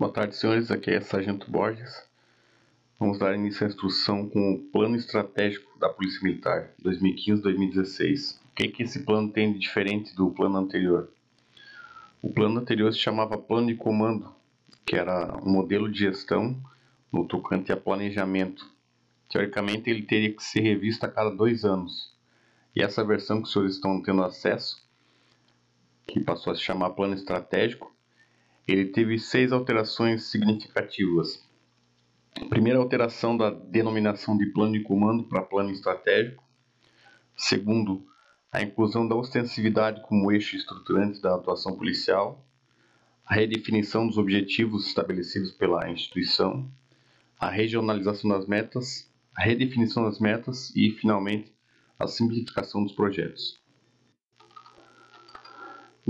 Boa tarde, senhores. Aqui é Sargento Borges. Vamos dar início à instrução com o Plano Estratégico da Polícia Militar 2015-2016. O que, que esse plano tem de diferente do plano anterior? O plano anterior se chamava Plano de Comando, que era um modelo de gestão no tocante a planejamento. Teoricamente, ele teria que ser revisto a cada dois anos. E essa versão que os senhores estão tendo acesso, que passou a se chamar Plano Estratégico, ele teve seis alterações significativas. Primeira alteração da denominação de plano de comando para plano estratégico. Segundo, a inclusão da ostensividade como eixo estruturante da atuação policial. A redefinição dos objetivos estabelecidos pela instituição. A regionalização das metas. A redefinição das metas e, finalmente, a simplificação dos projetos.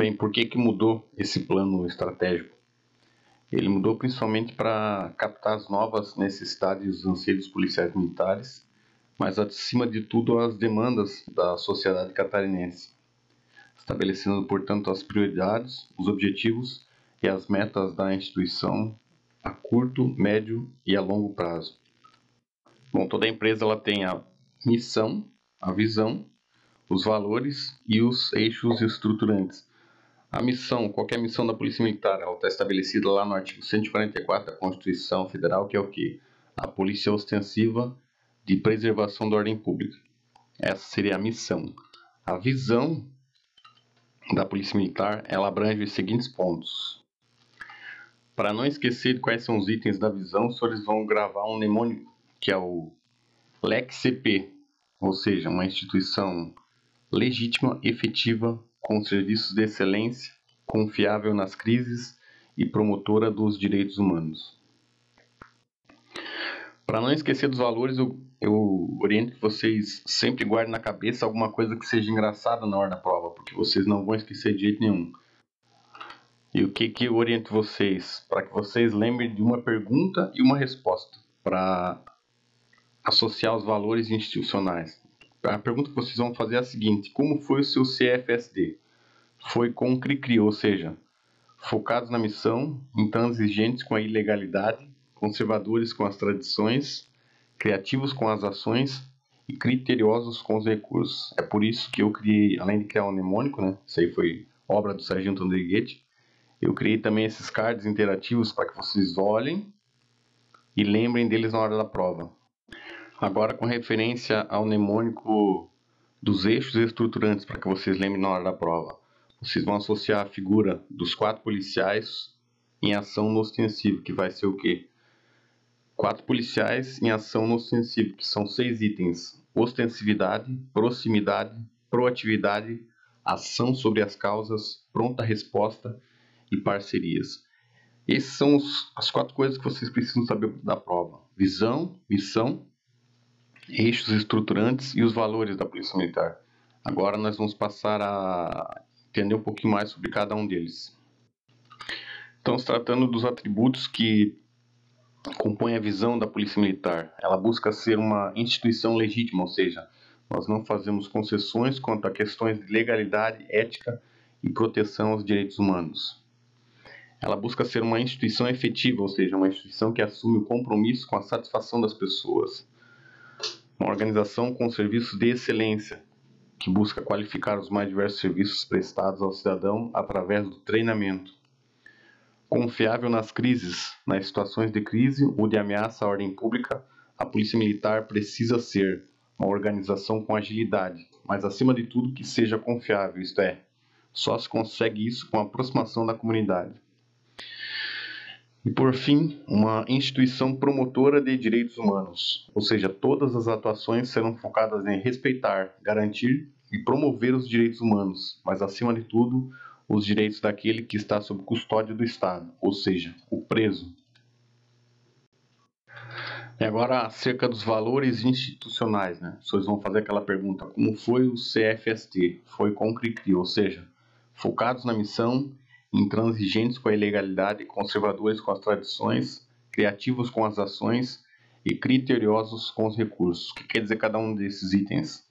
Bem, por que, que mudou esse plano estratégico? Ele mudou principalmente para captar as novas necessidades e os anseios policiais militares, mas acima de tudo as demandas da sociedade catarinense, estabelecendo, portanto, as prioridades, os objetivos e as metas da instituição a curto, médio e a longo prazo. Bom, toda empresa ela tem a missão, a visão, os valores e os eixos estruturantes. A missão, qualquer missão da Polícia Militar, ela está estabelecida lá no artigo 144 da Constituição Federal, que é o que? A Polícia Ostensiva de Preservação da Ordem Pública. Essa seria a missão. A visão da Polícia Militar, ela abrange os seguintes pontos. Para não esquecer quais são os itens da visão, os senhores vão gravar um mnemônico, que é o LEC-CP, ou seja, uma instituição legítima, efetiva, com serviços de excelência, confiável nas crises e promotora dos direitos humanos. Para não esquecer dos valores, eu, eu, oriento que vocês sempre guardem na cabeça alguma coisa que seja engraçada na hora da prova, porque vocês não vão esquecer de jeito nenhum. E o que, que eu oriento vocês? Para que vocês lembrem de uma pergunta e uma resposta, para associar os valores institucionais a pergunta que vocês vão fazer é a seguinte: como foi o seu CFSD? Foi com CRICRI, ou seja, focados na missão, intransigentes com a ilegalidade, conservadores com as tradições, criativos com as ações e criteriosos com os recursos. É por isso que eu criei, além de criar um mnemônico, né? Isso aí foi obra do Sargento Andriguete. Eu criei também esses cards interativos para que vocês olhem e lembrem deles na hora da prova. Agora com referência ao mnemônico dos eixos estruturantes, para que vocês lembrem na hora da prova. Vocês vão associar a figura dos quatro policiais em ação no ostensivo, que vai ser o quê? Quatro policiais em ação no ostensivo, que são seis itens: ostensividade, proximidade, proatividade, ação sobre as causas, pronta resposta e parcerias. Essas são os, as quatro coisas que vocês precisam saber da prova: visão, missão, eixos estruturantes e os valores da Polícia Militar. Agora nós vamos passar a entender um pouquinho mais sobre cada um deles. Então, se tratando dos atributos que compõem a visão da Polícia Militar, ela busca ser uma instituição legítima, ou seja, nós não fazemos concessões quanto a questões de legalidade, ética e proteção aos direitos humanos. Ela busca ser uma instituição efetiva, ou seja, uma instituição que assume o compromisso com a satisfação das pessoas uma organização com serviços de excelência, que busca qualificar os mais diversos serviços prestados ao cidadão através do treinamento. Confiável nas crises, nas situações de crise ou de ameaça à ordem pública, a Polícia Militar precisa ser uma organização com agilidade, mas acima de tudo que seja confiável, isto é, só se consegue isso com a aproximação da comunidade. E por fim, uma instituição promotora de direitos humanos, ou seja, todas as atuações serão focadas em respeitar, garantir e promover os direitos humanos, mas acima de tudo, os direitos daquele que está sob custódia do Estado, ou seja, o preso. E agora acerca dos valores institucionais, né? Vocês vão fazer aquela pergunta: como foi o CFST? Foi com CRICRI, ou seja, focados na missão intransigentes com a ilegalidade, conservadores com as tradições, criativos com as ações e criteriosos com os recursos. O que quer dizer cada um desses itens?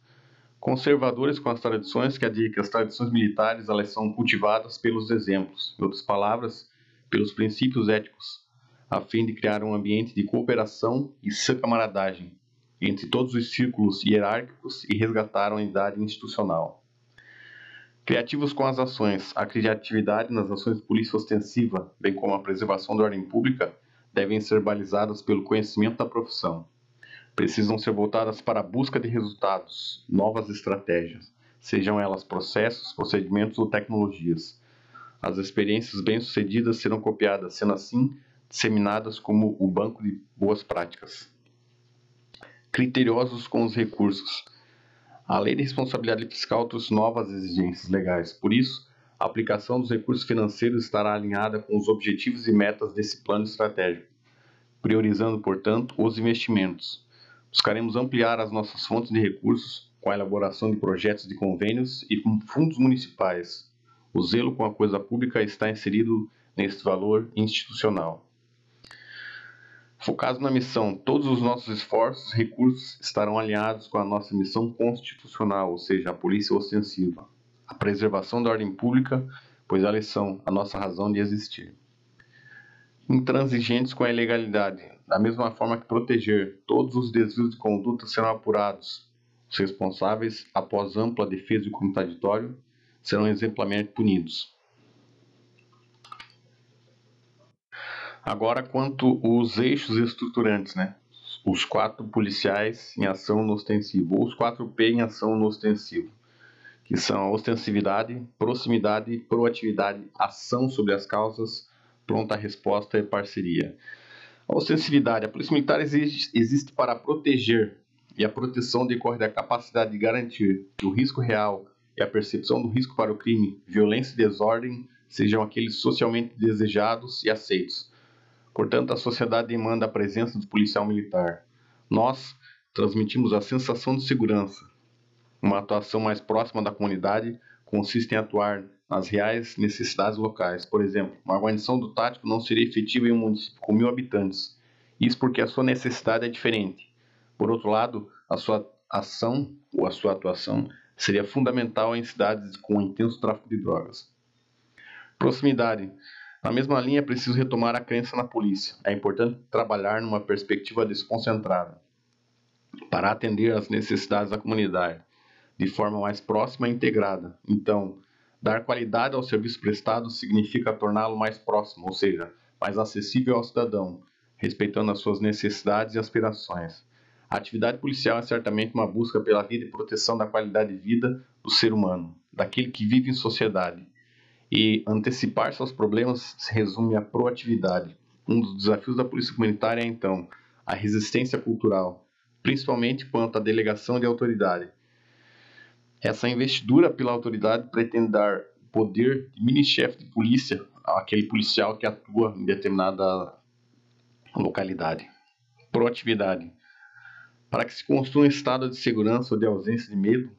Conservadores com as tradições, quer dizer que as tradições militares elas são cultivadas pelos exemplos, em outras palavras, pelos princípios éticos, a fim de criar um ambiente de cooperação e camaradagem entre todos os círculos hierárquicos e resgatar a unidade institucional. Criativos com as ações, a criatividade nas ações de polícia ostensiva, bem como a preservação da ordem pública, devem ser balizadas pelo conhecimento da profissão. Precisam ser voltadas para a busca de resultados, novas estratégias, sejam elas processos, procedimentos ou tecnologias. As experiências bem-sucedidas serão copiadas, sendo assim disseminadas como o banco de boas práticas. Criteriosos com os recursos. A Lei de Responsabilidade Fiscal trouxe novas exigências legais, por isso, a aplicação dos recursos financeiros estará alinhada com os objetivos e metas desse plano estratégico, priorizando, portanto, os investimentos. Buscaremos ampliar as nossas fontes de recursos com a elaboração de projetos de convênios e fundos municipais. O zelo com a coisa pública está inserido neste valor institucional. Focados na missão, todos os nossos esforços e recursos estarão alinhados com a nossa missão constitucional, ou seja, a polícia ostensiva, a preservação da ordem pública, pois elas são a nossa razão de existir. Intransigentes com a ilegalidade, da mesma forma que proteger todos os desvios de conduta serão apurados. Os responsáveis, após ampla defesa e contraditório, serão exemplarmente punidos. Agora, quanto os eixos estruturantes, né? Os quatro policiais em ação no ostensivo, ou os quatro P em ação no ostensivo, que são a ostensividade, proximidade, proatividade, ação sobre as causas, pronta resposta e parceria. A ostensividade, a polícia militar existe, existe para proteger, e a proteção decorre da capacidade de garantir que o risco real e a percepção do risco para o crime, violência e desordem sejam aqueles socialmente desejados e aceitos, Portanto, a sociedade demanda a presença do policial militar. Nós transmitimos a sensação de segurança. Uma atuação mais próxima da comunidade consiste em atuar nas reais necessidades locais. Por exemplo, uma guarnição do tático não seria efetiva em um município com mil habitantes. Isso porque a sua necessidade é diferente. Por outro lado, a sua ação ou a sua atuação seria fundamental em cidades com intenso tráfico de drogas. Proximidade. Na mesma linha, é preciso retomar a crença na polícia. É importante trabalhar numa perspectiva desconcentrada para atender às necessidades da comunidade de forma mais próxima e integrada. Então, dar qualidade ao serviço prestado significa torná-lo mais próximo, ou seja, mais acessível ao cidadão, respeitando as suas necessidades e aspirações. A atividade policial é certamente uma busca pela vida e proteção da qualidade de vida do ser humano, daquele que vive em sociedade e antecipar seus problemas se resume à proatividade. Um dos desafios da polícia comunitária é, então, a resistência cultural, principalmente quanto à delegação de autoridade. Essa investidura pela autoridade pretende dar poder de mini-chefe de polícia àquele policial que atua em determinada localidade. Proatividade. Para que se construa um estado de segurança ou de ausência de medo,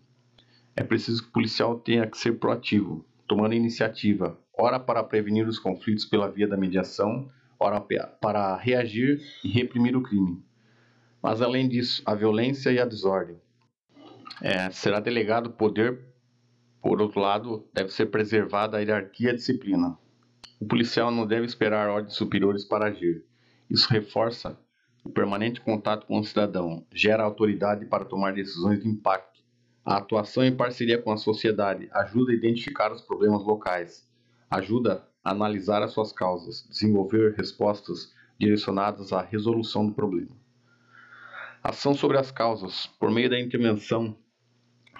é preciso que o policial tenha que ser proativo, tomando iniciativa, ora para prevenir os conflitos pela via da mediação, ora para reagir e reprimir o crime. Mas além disso, a violência e a desordem. É, será delegado poder, por outro lado, deve ser preservada a hierarquia e a disciplina. O policial não deve esperar ordens superiores para agir. Isso reforça o permanente contato com o cidadão, gera autoridade para tomar decisões de impacto a atuação em parceria com a sociedade ajuda a identificar os problemas locais, ajuda a analisar as suas causas, desenvolver respostas direcionadas à resolução do problema. Ação sobre as causas. Por meio da intervenção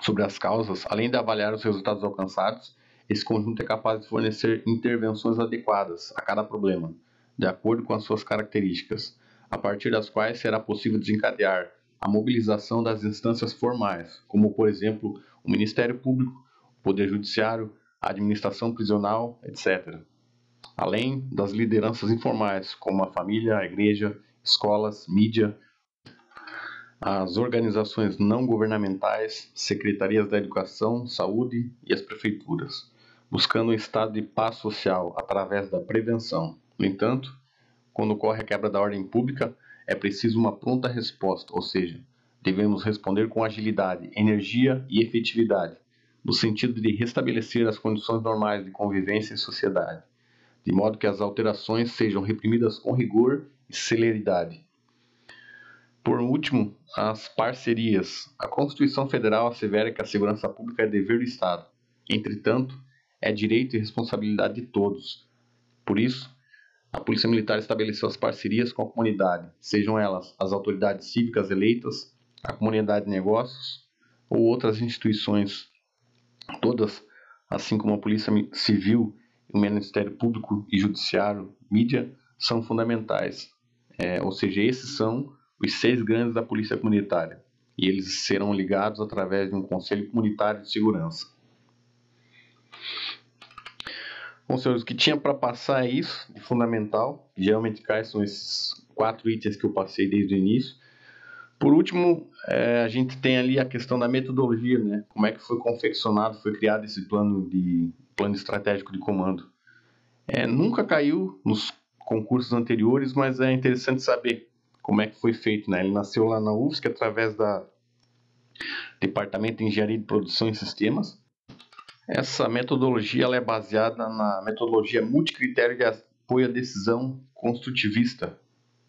sobre as causas, além de avaliar os resultados alcançados, esse conjunto é capaz de fornecer intervenções adequadas a cada problema, de acordo com as suas características, a partir das quais será possível desencadear a mobilização das instâncias formais, como, por exemplo, o Ministério Público, o Poder Judiciário, a administração prisional, etc. Além das lideranças informais, como a família, a igreja, escolas, mídia, as organizações não governamentais, secretarias da educação, saúde e as prefeituras, buscando um estado de paz social através da prevenção. No entanto, quando ocorre a quebra da ordem pública, é preciso uma pronta resposta, ou seja, devemos responder com agilidade, energia e efetividade, no sentido de restabelecer as condições normais de convivência em sociedade. de modo que as alterações sejam reprimidas com rigor e celeridade. Por último, as parcerias. A Constituição Federal assevera que a segurança pública é dever do Estado. Entretanto, é direito e responsabilidade de todos. Por isso, a Polícia Militar estabeleceu as parcerias com a comunidade, sejam elas as autoridades cívicas eleitas, a comunidade de negócios ou outras instituições, todas, assim como a Polícia Civil, o Ministério Público e Judiciário, mídia, são fundamentais. É, ou seja, esses são os seis grandes da Polícia Comunitária e eles serão ligados através de um Conselho Comunitário de Segurança. Bom, senhores, o que tinha para passar é isso, de fundamental. Geralmente cai são esses quatro itens que eu passei desde o início. Por último, é, a gente tem ali a questão da metodologia, né? Como é que foi confeccionado, foi criado esse plano de plano estratégico de comando. É, nunca caiu nos concursos anteriores, mas é interessante saber como é que foi feito, né? Ele nasceu lá na UFSC através da Departamento de Engenharia de Produção e Sistemas. Essa metodologia é baseada na metodologia multicritério de apoio à decisão construtivista.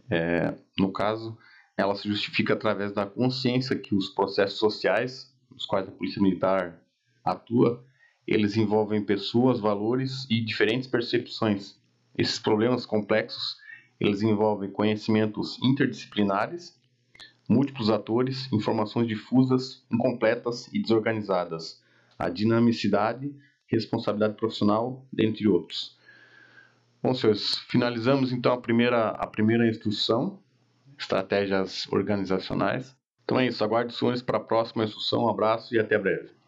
É, no caso, ela se justifica através da consciência que os processos sociais, nos quais a polícia militar atua, eles envolvem pessoas, valores e diferentes percepções. Esses problemas complexos, eles envolvem conhecimentos interdisciplinares, múltiplos atores, informações difusas, incompletas e desorganizadas, a dinamicidade, responsabilidade profissional, dentre outros. Bom, senhores, finalizamos então a primeira, a primeira instrução, estratégias organizacionais. Então é isso, aguardo os senhores para a próxima instrução. Um abraço e até breve.